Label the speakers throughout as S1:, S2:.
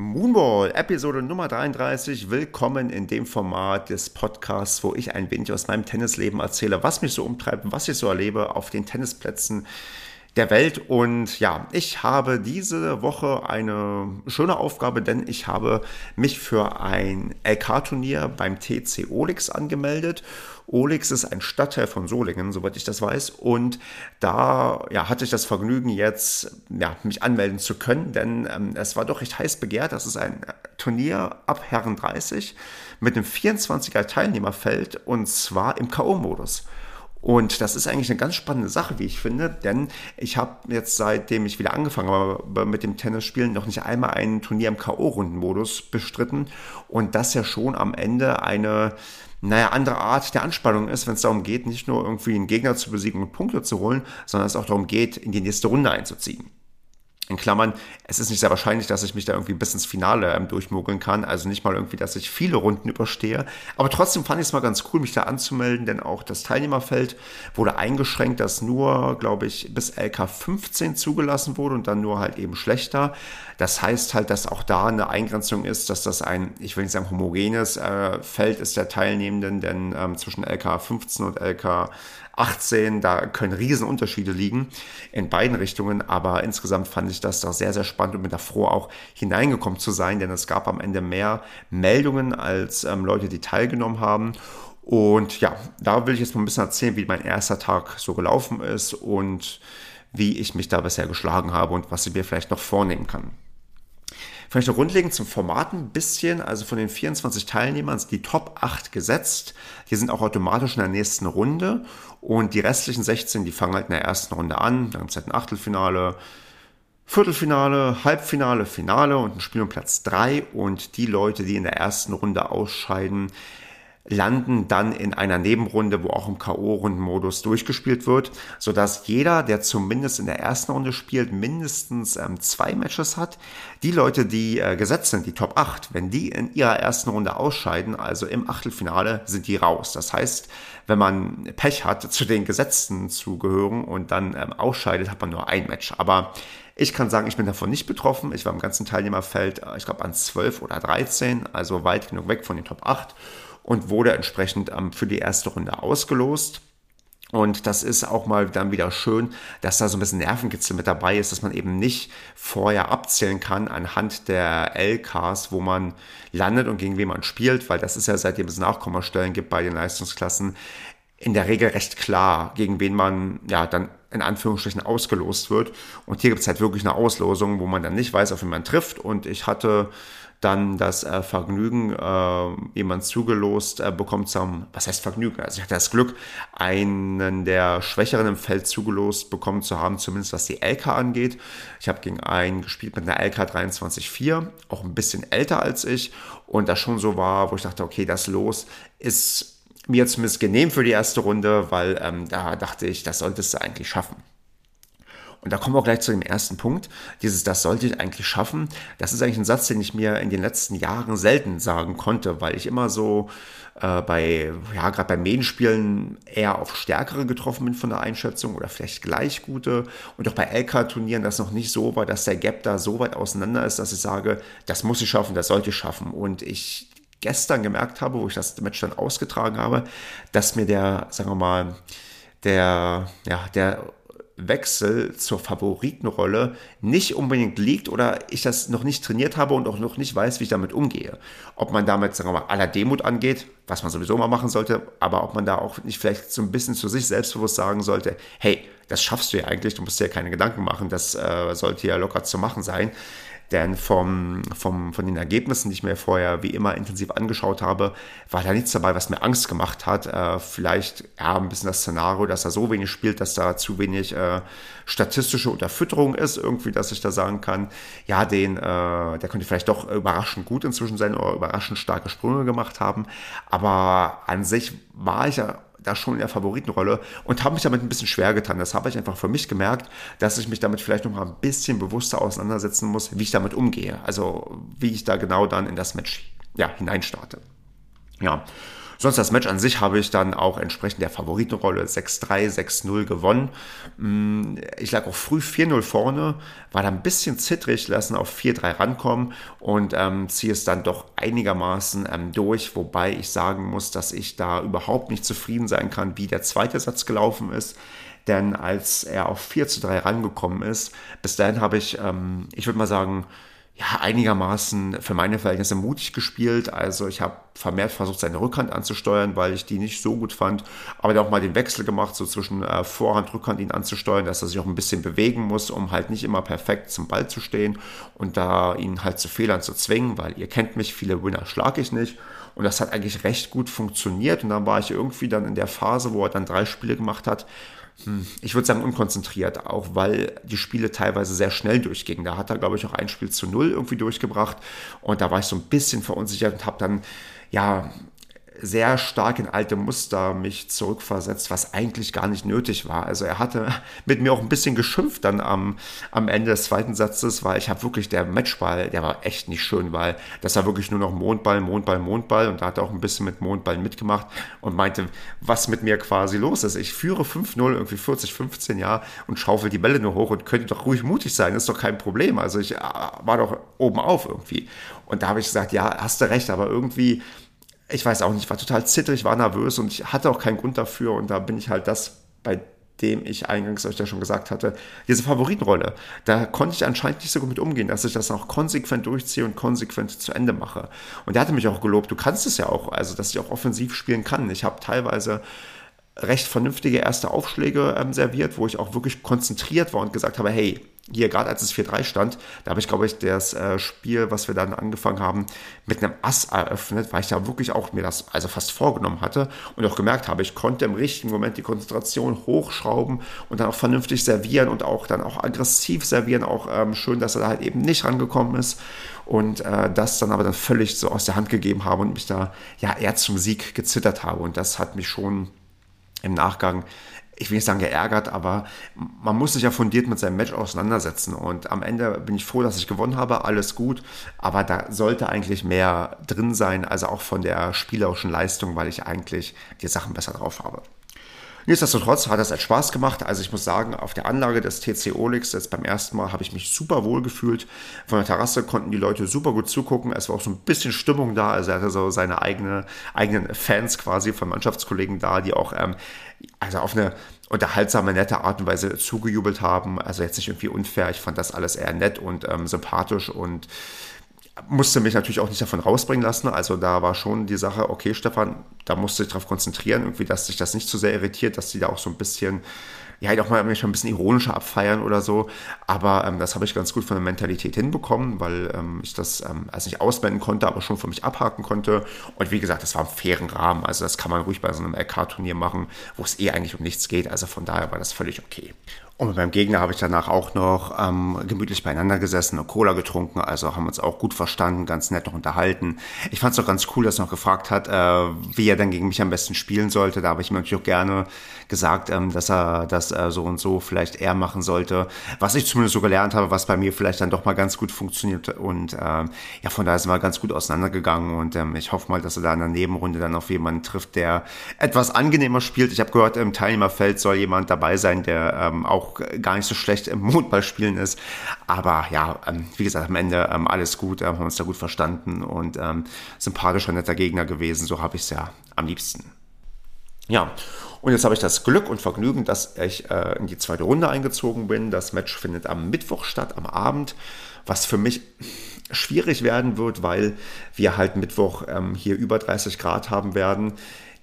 S1: Moonball, Episode Nummer 33. Willkommen in dem Format des Podcasts, wo ich ein wenig aus meinem Tennisleben erzähle, was mich so umtreibt, was ich so erlebe auf den Tennisplätzen der Welt. Und ja, ich habe diese Woche eine schöne Aufgabe, denn ich habe mich für ein LK-Turnier beim TC Olix angemeldet. Olix ist ein Stadtteil von Solingen, soweit ich das weiß. Und da ja, hatte ich das Vergnügen, jetzt ja, mich anmelden zu können, denn ähm, es war doch recht heiß begehrt. Das ist ein Turnier ab Herren 30 mit einem 24er Teilnehmerfeld und zwar im K.O.-Modus. Und das ist eigentlich eine ganz spannende Sache, wie ich finde, denn ich habe jetzt seitdem ich wieder angefangen habe mit dem Tennisspielen noch nicht einmal ein Turnier im K.O.-Rundenmodus bestritten und das ja schon am Ende eine naja, andere Art der Anspannung ist, wenn es darum geht, nicht nur irgendwie einen Gegner zu besiegen und Punkte zu holen, sondern es auch darum geht, in die nächste Runde einzuziehen in Klammern, es ist nicht sehr wahrscheinlich, dass ich mich da irgendwie bis ins Finale ähm, durchmogeln kann. Also nicht mal irgendwie, dass ich viele Runden überstehe. Aber trotzdem fand ich es mal ganz cool, mich da anzumelden, denn auch das Teilnehmerfeld wurde eingeschränkt, dass nur, glaube ich, bis LK 15 zugelassen wurde und dann nur halt eben schlechter. Das heißt halt, dass auch da eine Eingrenzung ist, dass das ein, ich will nicht sagen homogenes äh, Feld ist der Teilnehmenden, denn ähm, zwischen LK 15 und LK 18, da können Riesenunterschiede liegen in beiden Richtungen, aber insgesamt fand ich das doch sehr, sehr spannend und bin da froh, auch hineingekommen zu sein, denn es gab am Ende mehr Meldungen als ähm, Leute, die teilgenommen haben. Und ja, da will ich jetzt mal ein bisschen erzählen, wie mein erster Tag so gelaufen ist und wie ich mich da bisher geschlagen habe und was ich mir vielleicht noch vornehmen kann. Vielleicht noch grundlegend zum Format ein bisschen. Also von den 24 Teilnehmern sind die Top 8 gesetzt. Die sind auch automatisch in der nächsten Runde. Und die restlichen 16, die fangen halt in der ersten Runde an. Dann gibt es halt ein Achtelfinale, Viertelfinale, Halbfinale, Finale und ein Spiel um Platz 3. Und die Leute, die in der ersten Runde ausscheiden, landen dann in einer Nebenrunde, wo auch im K.O.-Rundenmodus durchgespielt wird, sodass jeder, der zumindest in der ersten Runde spielt, mindestens ähm, zwei Matches hat. Die Leute, die äh, gesetzt sind, die Top 8, wenn die in ihrer ersten Runde ausscheiden, also im Achtelfinale, sind die raus. Das heißt, wenn man Pech hat, zu den Gesetzten zu gehören und dann ähm, ausscheidet, hat man nur ein Match. Aber ich kann sagen, ich bin davon nicht betroffen. Ich war im ganzen Teilnehmerfeld, äh, ich glaube, an 12 oder 13, also weit genug weg von den Top 8 und wurde entsprechend ähm, für die erste Runde ausgelost. Und das ist auch mal dann wieder schön, dass da so ein bisschen Nervenkitzel mit dabei ist, dass man eben nicht vorher abzählen kann anhand der LKs, wo man landet und gegen wen man spielt, weil das ist ja seitdem es Nachkommastellen gibt bei den Leistungsklassen in der Regel recht klar, gegen wen man ja dann in Anführungsstrichen ausgelost wird. Und hier gibt es halt wirklich eine Auslosung, wo man dann nicht weiß, auf wen man trifft. Und ich hatte dann das äh, Vergnügen, äh, jemand zugelost äh, bekommt zum, was heißt Vergnügen? Also ich hatte das Glück, einen der Schwächeren im Feld zugelost bekommen zu haben, zumindest was die LK angeht. Ich habe gegen einen gespielt mit einer LK 23.4, auch ein bisschen älter als ich und das schon so war, wo ich dachte, okay, das Los ist mir zumindest genehm für die erste Runde, weil ähm, da dachte ich, das solltest du eigentlich schaffen. Und da kommen wir gleich zu dem ersten Punkt. Dieses, das sollte ich eigentlich schaffen. Das ist eigentlich ein Satz, den ich mir in den letzten Jahren selten sagen konnte, weil ich immer so äh, bei, ja, gerade bei Medienspielen eher auf Stärkere getroffen bin von der Einschätzung oder vielleicht gleich gute. Und auch bei LK-Turnieren das noch nicht so war, dass der Gap da so weit auseinander ist, dass ich sage, das muss ich schaffen, das sollte ich schaffen. Und ich gestern gemerkt habe, wo ich das Match dann ausgetragen habe, dass mir der, sagen wir mal, der, ja, der Wechsel zur Favoritenrolle nicht unbedingt liegt oder ich das noch nicht trainiert habe und auch noch nicht weiß, wie ich damit umgehe. Ob man damit, sagen wir mal, aller Demut angeht, was man sowieso mal machen sollte, aber ob man da auch nicht vielleicht so ein bisschen zu sich selbstbewusst sagen sollte, hey, das schaffst du ja eigentlich, du musst dir ja keine Gedanken machen, das äh, sollte ja locker zu machen sein. Denn vom, vom, von den Ergebnissen, die ich mir vorher wie immer intensiv angeschaut habe, war da nichts dabei, was mir Angst gemacht hat. Äh, vielleicht ja, ein bisschen das Szenario, dass er so wenig spielt, dass da zu wenig äh, statistische Unterfütterung ist, irgendwie, dass ich da sagen kann, ja, den, äh, der könnte vielleicht doch überraschend gut inzwischen sein oder überraschend starke Sprünge gemacht haben. Aber an sich war ich ja da schon in der Favoritenrolle und habe mich damit ein bisschen schwer getan. Das habe ich einfach für mich gemerkt, dass ich mich damit vielleicht noch mal ein bisschen bewusster auseinandersetzen muss, wie ich damit umgehe. Also wie ich da genau dann in das Match ja, hineinstarte. Ja. Sonst das Match an sich habe ich dann auch entsprechend der Favoritenrolle 6-3, 6-0 gewonnen. Mm, ich lag auch früh 4-0 vorne, war da ein bisschen zittrig, lassen auf 4-3 rankommen und ähm, ziehe es dann doch einigermaßen ähm, durch, wobei ich sagen muss, dass ich da überhaupt nicht zufrieden sein kann, wie der zweite Satz gelaufen ist. Denn als er auf 4 zu 3 rangekommen ist, bis dahin habe ich, ähm, ich würde mal sagen, ja, einigermaßen für meine Verhältnisse mutig gespielt. Also ich habe vermehrt versucht, seine Rückhand anzusteuern, weil ich die nicht so gut fand. Aber dann auch mal den Wechsel gemacht, so zwischen äh, Vorhand, Rückhand ihn anzusteuern, dass er sich auch ein bisschen bewegen muss, um halt nicht immer perfekt zum Ball zu stehen und da ihn halt zu Fehlern zu zwingen, weil ihr kennt mich, viele Winner schlage ich nicht. Und das hat eigentlich recht gut funktioniert. Und dann war ich irgendwie dann in der Phase, wo er dann drei Spiele gemacht hat, ich würde sagen unkonzentriert, auch weil die Spiele teilweise sehr schnell durchgingen. Da hat er, glaube ich, auch ein Spiel zu null irgendwie durchgebracht und da war ich so ein bisschen verunsichert und habe dann ja sehr stark in alte Muster mich zurückversetzt, was eigentlich gar nicht nötig war. Also er hatte mit mir auch ein bisschen geschimpft dann am, am Ende des zweiten Satzes, weil ich habe wirklich, der Matchball, der war echt nicht schön, weil das war wirklich nur noch Mondball, Mondball, Mondball und da hat er auch ein bisschen mit Mondball mitgemacht und meinte, was mit mir quasi los ist. Ich führe 5-0, irgendwie 40, 15 Jahre und schaufel die Bälle nur hoch und könnte doch ruhig mutig sein, ist doch kein Problem. Also ich äh, war doch oben auf irgendwie. Und da habe ich gesagt, ja, hast du recht, aber irgendwie ich weiß auch nicht, ich war total zittrig, war nervös und ich hatte auch keinen Grund dafür und da bin ich halt das, bei dem ich eingangs euch ja schon gesagt hatte, diese Favoritenrolle. Da konnte ich anscheinend nicht so gut mit umgehen, dass ich das auch konsequent durchziehe und konsequent zu Ende mache. Und er hatte mich auch gelobt, du kannst es ja auch, also dass ich auch offensiv spielen kann. Ich habe teilweise recht vernünftige erste Aufschläge ähm, serviert, wo ich auch wirklich konzentriert war und gesagt habe, hey, hier gerade als es 4-3 stand, da habe ich, glaube ich, das äh, Spiel, was wir dann angefangen haben, mit einem Ass eröffnet, weil ich da wirklich auch mir das also fast vorgenommen hatte und auch gemerkt habe, ich konnte im richtigen Moment die Konzentration hochschrauben und dann auch vernünftig servieren und auch dann auch aggressiv servieren. Auch ähm, schön, dass er da halt eben nicht rangekommen ist und äh, das dann aber dann völlig so aus der Hand gegeben habe und mich da ja eher zum Sieg gezittert habe. Und das hat mich schon im Nachgang ich will nicht sagen geärgert, aber man muss sich ja fundiert mit seinem Match auseinandersetzen. Und am Ende bin ich froh, dass ich gewonnen habe, alles gut. Aber da sollte eigentlich mehr drin sein, also auch von der spielerischen Leistung, weil ich eigentlich die Sachen besser drauf habe. Nichtsdestotrotz hat es halt Spaß gemacht. Also ich muss sagen, auf der Anlage des TC Olix, jetzt beim ersten Mal, habe ich mich super wohl gefühlt. Von der Terrasse konnten die Leute super gut zugucken. Es war auch so ein bisschen Stimmung da. Also er hatte so seine eigene, eigenen Fans quasi von Mannschaftskollegen da, die auch ähm, also auf eine unterhaltsame, nette Art und Weise zugejubelt haben. Also jetzt nicht irgendwie unfair. Ich fand das alles eher nett und ähm, sympathisch und musste mich natürlich auch nicht davon rausbringen lassen. Also da war schon die Sache, okay, Stefan, da musste ich darauf konzentrieren, irgendwie, dass sich das nicht zu so sehr irritiert, dass die da auch so ein bisschen ja, halt auch mal ein bisschen ironischer abfeiern oder so. Aber ähm, das habe ich ganz gut von der Mentalität hinbekommen, weil ähm, ich das ähm, also nicht ausblenden konnte, aber schon für mich abhaken konnte. Und wie gesagt, das war im fairen Rahmen. Also das kann man ruhig bei so einem LK-Turnier machen, wo es eh eigentlich um nichts geht. Also von daher war das völlig okay. Und meinem Gegner habe ich danach auch noch ähm, gemütlich beieinander gesessen und Cola getrunken. Also haben uns auch gut verstanden, ganz nett noch unterhalten. Ich fand es auch ganz cool, dass er noch gefragt hat, äh, wie er dann gegen mich am besten spielen sollte. Da habe ich ihm natürlich auch gerne gesagt, ähm, dass er das äh, so und so vielleicht eher machen sollte. Was ich zumindest so gelernt habe, was bei mir vielleicht dann doch mal ganz gut funktioniert. Und äh, ja, von daher sind wir ganz gut auseinandergegangen. Und ähm, ich hoffe mal, dass er da in der Nebenrunde dann auf jemanden trifft, der etwas angenehmer spielt. Ich habe gehört, im Teilnehmerfeld soll jemand dabei sein, der ähm, auch gar nicht so schlecht im Mondballspielen ist. Aber ja, ähm, wie gesagt, am Ende ähm, alles gut, äh, haben uns da gut verstanden und ähm, sympathischer, netter Gegner gewesen. So habe ich es ja am liebsten. Ja, und jetzt habe ich das Glück und Vergnügen, dass ich äh, in die zweite Runde eingezogen bin. Das Match findet am Mittwoch statt, am Abend, was für mich schwierig werden wird, weil wir halt Mittwoch ähm, hier über 30 Grad haben werden.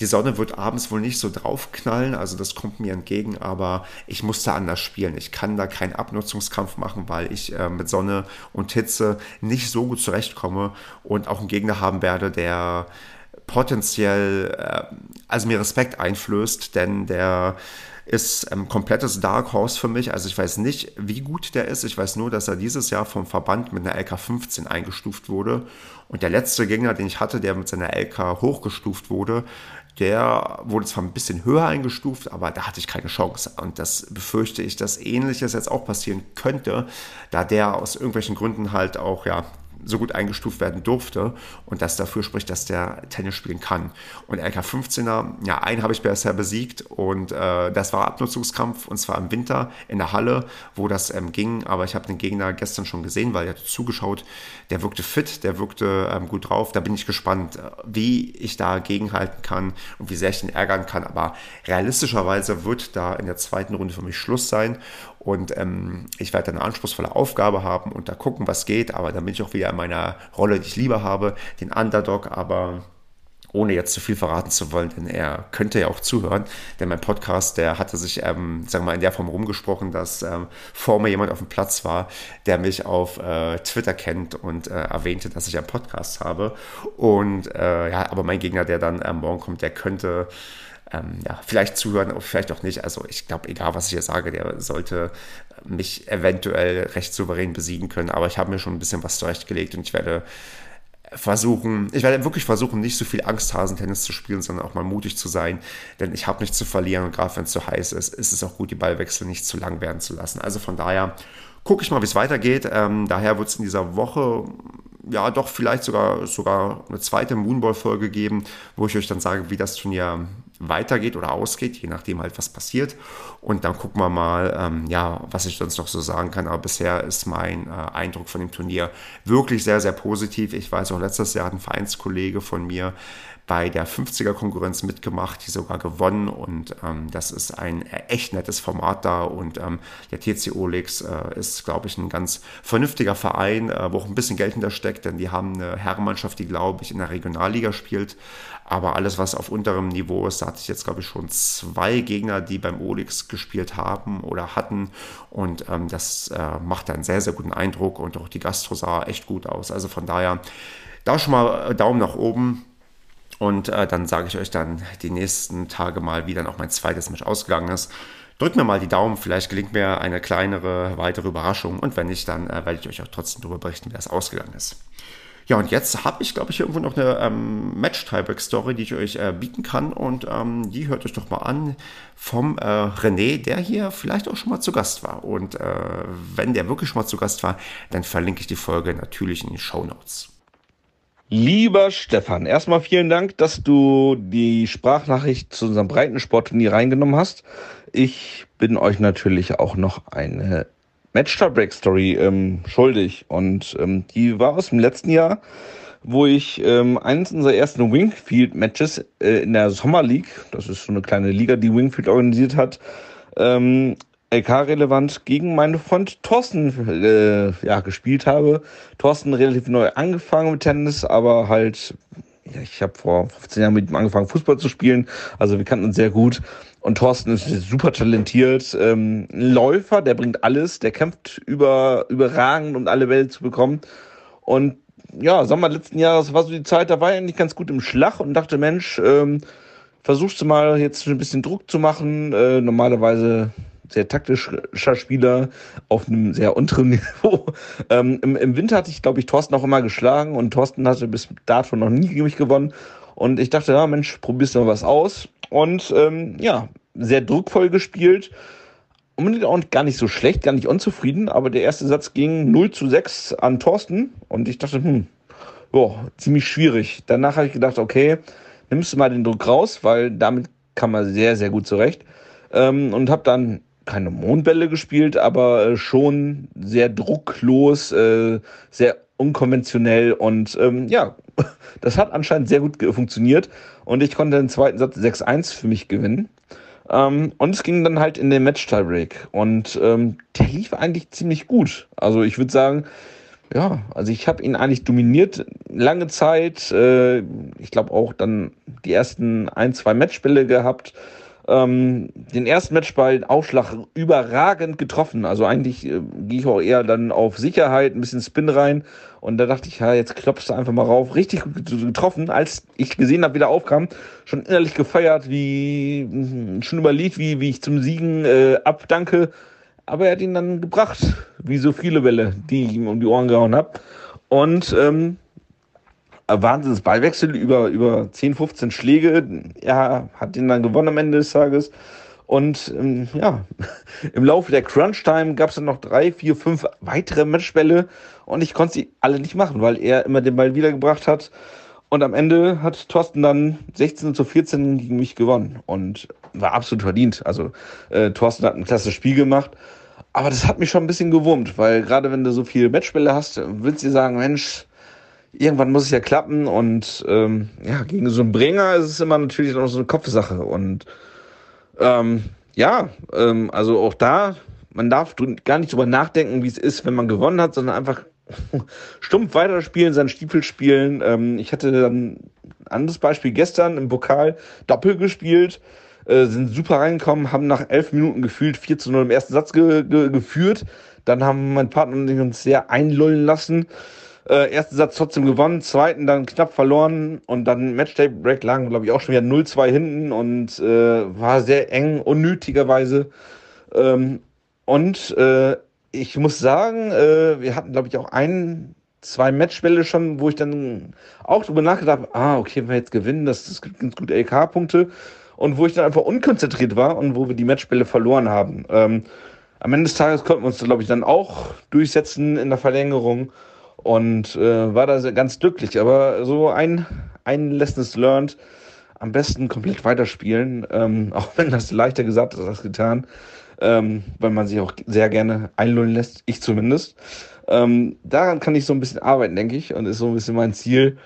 S1: Die Sonne wird abends wohl nicht so draufknallen, also das kommt mir entgegen, aber ich muss da anders spielen. Ich kann da keinen Abnutzungskampf machen, weil ich äh, mit Sonne und Hitze nicht so gut zurechtkomme und auch einen Gegner haben werde, der potenziell, äh, also mir Respekt einflößt, denn der ist ein komplettes Dark Horse für mich. Also ich weiß nicht, wie gut der ist. Ich weiß nur, dass er dieses Jahr vom Verband mit einer LK15 eingestuft wurde. Und der letzte Gegner, den ich hatte, der mit seiner LK hochgestuft wurde, der wurde zwar ein bisschen höher eingestuft, aber da hatte ich keine Chance. Und das befürchte ich, dass ähnliches jetzt auch passieren könnte, da der aus irgendwelchen Gründen halt auch, ja, so gut eingestuft werden durfte und das dafür spricht, dass der Tennis spielen kann. Und LK15er, ja, einen habe ich bisher besiegt und äh, das war Abnutzungskampf und zwar im Winter in der Halle, wo das ähm, ging, aber ich habe den Gegner gestern schon gesehen, weil er zugeschaut, der wirkte fit, der wirkte ähm, gut drauf, da bin ich gespannt, wie ich da gegenhalten kann und wie sehr ich ihn ärgern kann, aber realistischerweise wird da in der zweiten Runde für mich Schluss sein und ähm, ich werde eine anspruchsvolle Aufgabe haben und da gucken, was geht. Aber dann bin ich auch wieder in meiner Rolle, die ich lieber habe, den Underdog. Aber ohne jetzt zu viel verraten zu wollen, denn er könnte ja auch zuhören, denn mein Podcast, der hatte sich, ähm, sagen wir mal, in der Form rumgesprochen, dass ähm, vor mir jemand auf dem Platz war, der mich auf äh, Twitter kennt und äh, erwähnte, dass ich einen Podcast habe. Und äh, ja, aber mein Gegner, der dann äh, morgen kommt, der könnte ähm, ja, vielleicht zuhören, vielleicht auch nicht. Also ich glaube, egal was ich hier sage, der sollte mich eventuell recht souverän besiegen können. Aber ich habe mir schon ein bisschen was zurechtgelegt und ich werde versuchen, ich werde wirklich versuchen, nicht so viel Angsthasentennis zu spielen, sondern auch mal mutig zu sein, denn ich habe nichts zu verlieren und gerade wenn es zu heiß ist, ist es auch gut, die Ballwechsel nicht zu lang werden zu lassen. Also von daher gucke ich mal, wie es weitergeht. Ähm, daher wird es in dieser Woche ja doch vielleicht sogar, sogar eine zweite Moonball-Folge geben, wo ich euch dann sage, wie das Turnier weitergeht oder ausgeht, je nachdem halt, was passiert. Und dann gucken wir mal, ähm, ja, was ich sonst noch so sagen kann. Aber bisher ist mein äh, Eindruck von dem Turnier wirklich sehr, sehr positiv. Ich weiß auch, letztes Jahr hat ein Vereinskollege von mir bei der 50er-Konkurrenz mitgemacht, die sogar gewonnen. Und ähm, das ist ein echt nettes Format da. Und ähm, der TC Olix äh, ist, glaube ich, ein ganz vernünftiger Verein, äh, wo auch ein bisschen Geld hintersteckt, denn die haben eine Herrenmannschaft, die, glaube ich, in der Regionalliga spielt, aber alles, was auf unterem Niveau ist, da hatte ich jetzt, glaube ich, schon zwei Gegner, die beim Olix gespielt haben oder hatten. Und ähm, das äh, macht einen sehr, sehr guten Eindruck. Und auch die Gastro sah echt gut aus, also von daher da schon mal Daumen nach oben und äh, dann sage ich euch dann die nächsten Tage mal, wie dann auch mein zweites Match ausgegangen ist. Drückt mir mal die Daumen, vielleicht gelingt mir eine kleinere, weitere Überraschung. Und wenn nicht, dann äh, werde ich euch auch trotzdem darüber berichten, wie das ausgegangen ist. Ja, und jetzt habe ich, glaube ich, irgendwo noch eine ähm, Match-Tieback-Story, die ich euch äh, bieten kann. Und ähm, die hört euch doch mal an vom äh, René, der hier vielleicht auch schon mal zu Gast war. Und äh, wenn der wirklich schon mal zu Gast war, dann verlinke ich die Folge natürlich in den Show Notes.
S2: Lieber Stefan, erstmal vielen Dank, dass du die Sprachnachricht zu unserem Breitensportturnier reingenommen hast. Ich bin euch natürlich auch noch eine Match-Break-Story ähm, schuldig. Und ähm, die war aus dem letzten Jahr, wo ich ähm, eines unserer ersten Wingfield-Matches äh, in der Sommer League, das ist so eine kleine Liga, die Wingfield organisiert hat, ähm, LK-relevant gegen meinen Freund Thorsten äh, ja, gespielt habe. Thorsten relativ neu angefangen mit Tennis, aber halt, ja, ich habe vor 15 Jahren mit ihm angefangen, Fußball zu spielen. Also wir kannten uns sehr gut. Und Thorsten ist super talentiert. Ähm, ein Läufer, der bringt alles, der kämpft über, überragend, um alle Welt zu bekommen. Und ja, Sommer letzten Jahres war so die Zeit, da war er eigentlich ganz gut im Schlag und dachte, Mensch, ähm, versuchst du mal jetzt ein bisschen Druck zu machen. Äh, normalerweise sehr taktischer Spieler auf einem sehr unteren Niveau. Ähm, im, Im Winter hatte ich, glaube ich, Thorsten auch immer geschlagen und Thorsten hatte bis dato noch nie gegen mich gewonnen. Und ich dachte, ja, Mensch, probierst du mal was aus. Und ähm, ja, sehr druckvoll gespielt. Unbedingt auch gar nicht so schlecht, gar nicht unzufrieden, aber der erste Satz ging 0 zu 6 an Thorsten und ich dachte, hm, boah, ziemlich schwierig. Danach habe ich gedacht, okay, nimmst du mal den Druck raus, weil damit kann man sehr, sehr gut zurecht. Ähm, und habe dann keine Mondbälle gespielt, aber äh, schon sehr drucklos, äh, sehr unkonventionell und ähm, ja, das hat anscheinend sehr gut funktioniert und ich konnte den zweiten Satz 6-1 für mich gewinnen. Ähm, und es ging dann halt in den Match-Tiebreak und ähm, der lief eigentlich ziemlich gut. Also ich würde sagen, ja, also ich habe ihn eigentlich dominiert lange Zeit. Äh, ich glaube auch dann die ersten ein, zwei Matchbälle gehabt ähm, den ersten Matchball Aufschlag überragend getroffen. Also eigentlich äh, gehe ich auch eher dann auf Sicherheit, ein bisschen Spin rein. Und da dachte ich, ja, jetzt klopfst du einfach mal rauf. Richtig gut getroffen, als ich gesehen habe, wie der aufkam. Schon innerlich gefeiert, wie hm, schon überlegt, wie, wie ich zum Siegen äh, abdanke. Aber er hat ihn dann gebracht, wie so viele Bälle, die ich ihm um die Ohren gehauen habe. Und ähm, Wahnsinns Ballwechsel über, über 10, 15 Schläge. Er hat ihn dann gewonnen am Ende des Tages. Und ähm, ja, im Laufe der Crunch-Time gab es dann noch drei, vier, fünf weitere Matchbälle. und ich konnte sie alle nicht machen, weil er immer den Ball wiedergebracht hat. Und am Ende hat Thorsten dann 16 zu 14 gegen mich gewonnen und war absolut verdient. Also äh, Thorsten hat ein klasse Spiel gemacht. Aber das hat mich schon ein bisschen gewurmt, weil gerade wenn du so viele Matchbälle hast, willst du sagen, Mensch, irgendwann muss es ja klappen. Und ähm, ja, gegen so einen Bringer ist es immer natürlich noch so eine Kopfsache. Und ähm, ja, ähm, also auch da, man darf gar nicht drüber nachdenken, wie es ist, wenn man gewonnen hat, sondern einfach stumpf weiterspielen, seinen Stiefel spielen. Ähm, ich hatte dann ein anderes Beispiel gestern im Pokal Doppel gespielt, äh, sind super reingekommen, haben nach elf Minuten gefühlt 4 zu 0 im ersten Satz ge ge geführt. Dann haben mein Partner und ich uns sehr einlullen lassen. Äh, ersten Satz trotzdem gewonnen, zweiten dann knapp verloren und dann Matchday-Break lagen, glaube ich, auch schon wieder 0-2 hinten und äh, war sehr eng, unnötigerweise. Ähm, und äh, ich muss sagen, äh, wir hatten, glaube ich, auch ein, zwei Matchbälle schon, wo ich dann auch drüber nachgedacht habe, ah, okay, wenn wir jetzt gewinnen, das, das gibt ganz gut LK-Punkte. Und wo ich dann einfach unkonzentriert war und wo wir die Matchbälle verloren haben. Ähm, am Ende des Tages konnten wir uns, glaube ich, dann auch durchsetzen in der Verlängerung und äh, war da ganz glücklich. Aber so ein, ein Lessons learned, am besten komplett weiterspielen, ähm, auch wenn das leichter gesagt ist als getan, ähm, weil man sich auch sehr gerne einlullen lässt, ich zumindest. Ähm, daran kann ich so ein bisschen arbeiten, denke ich, und ist so ein bisschen mein Ziel.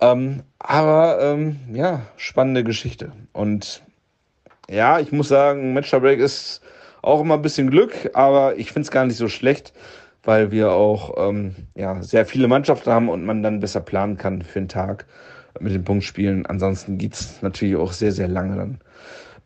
S2: Ähm, aber ähm, ja, spannende Geschichte. Und ja, ich muss sagen, Match Break ist auch immer ein bisschen Glück, aber ich finde es gar nicht so schlecht weil wir auch ähm, ja, sehr viele Mannschaften haben und man dann besser planen kann für den Tag mit den Punktspielen. Ansonsten geht es natürlich auch sehr, sehr lange dann.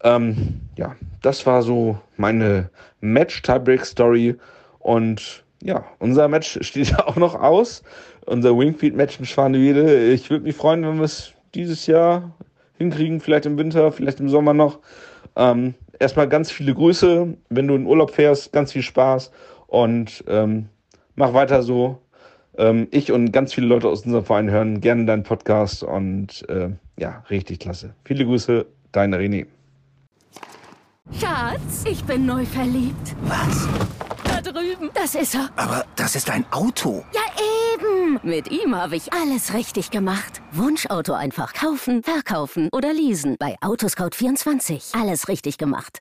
S2: Ähm, ja, das war so meine Match-Tiebreak-Story. Und ja, unser Match steht auch noch aus. Unser Wingfield-Match in Schwanewede. Ich würde mich freuen, wenn wir es dieses Jahr hinkriegen, vielleicht im Winter, vielleicht im Sommer noch. Ähm, erstmal ganz viele Grüße. Wenn du in Urlaub fährst, ganz viel Spaß und ähm, mach weiter so. Ähm, ich und ganz viele Leute aus unserem Verein hören gerne deinen Podcast und äh, ja, richtig klasse. Viele Grüße, deine René.
S3: Schatz, ich bin neu verliebt.
S4: Was?
S3: Da drüben. Das ist er.
S4: Aber das ist ein Auto.
S3: Ja, eben. Mit ihm habe ich alles richtig gemacht. Wunschauto einfach kaufen, verkaufen oder leasen. Bei Autoscout24. Alles richtig gemacht.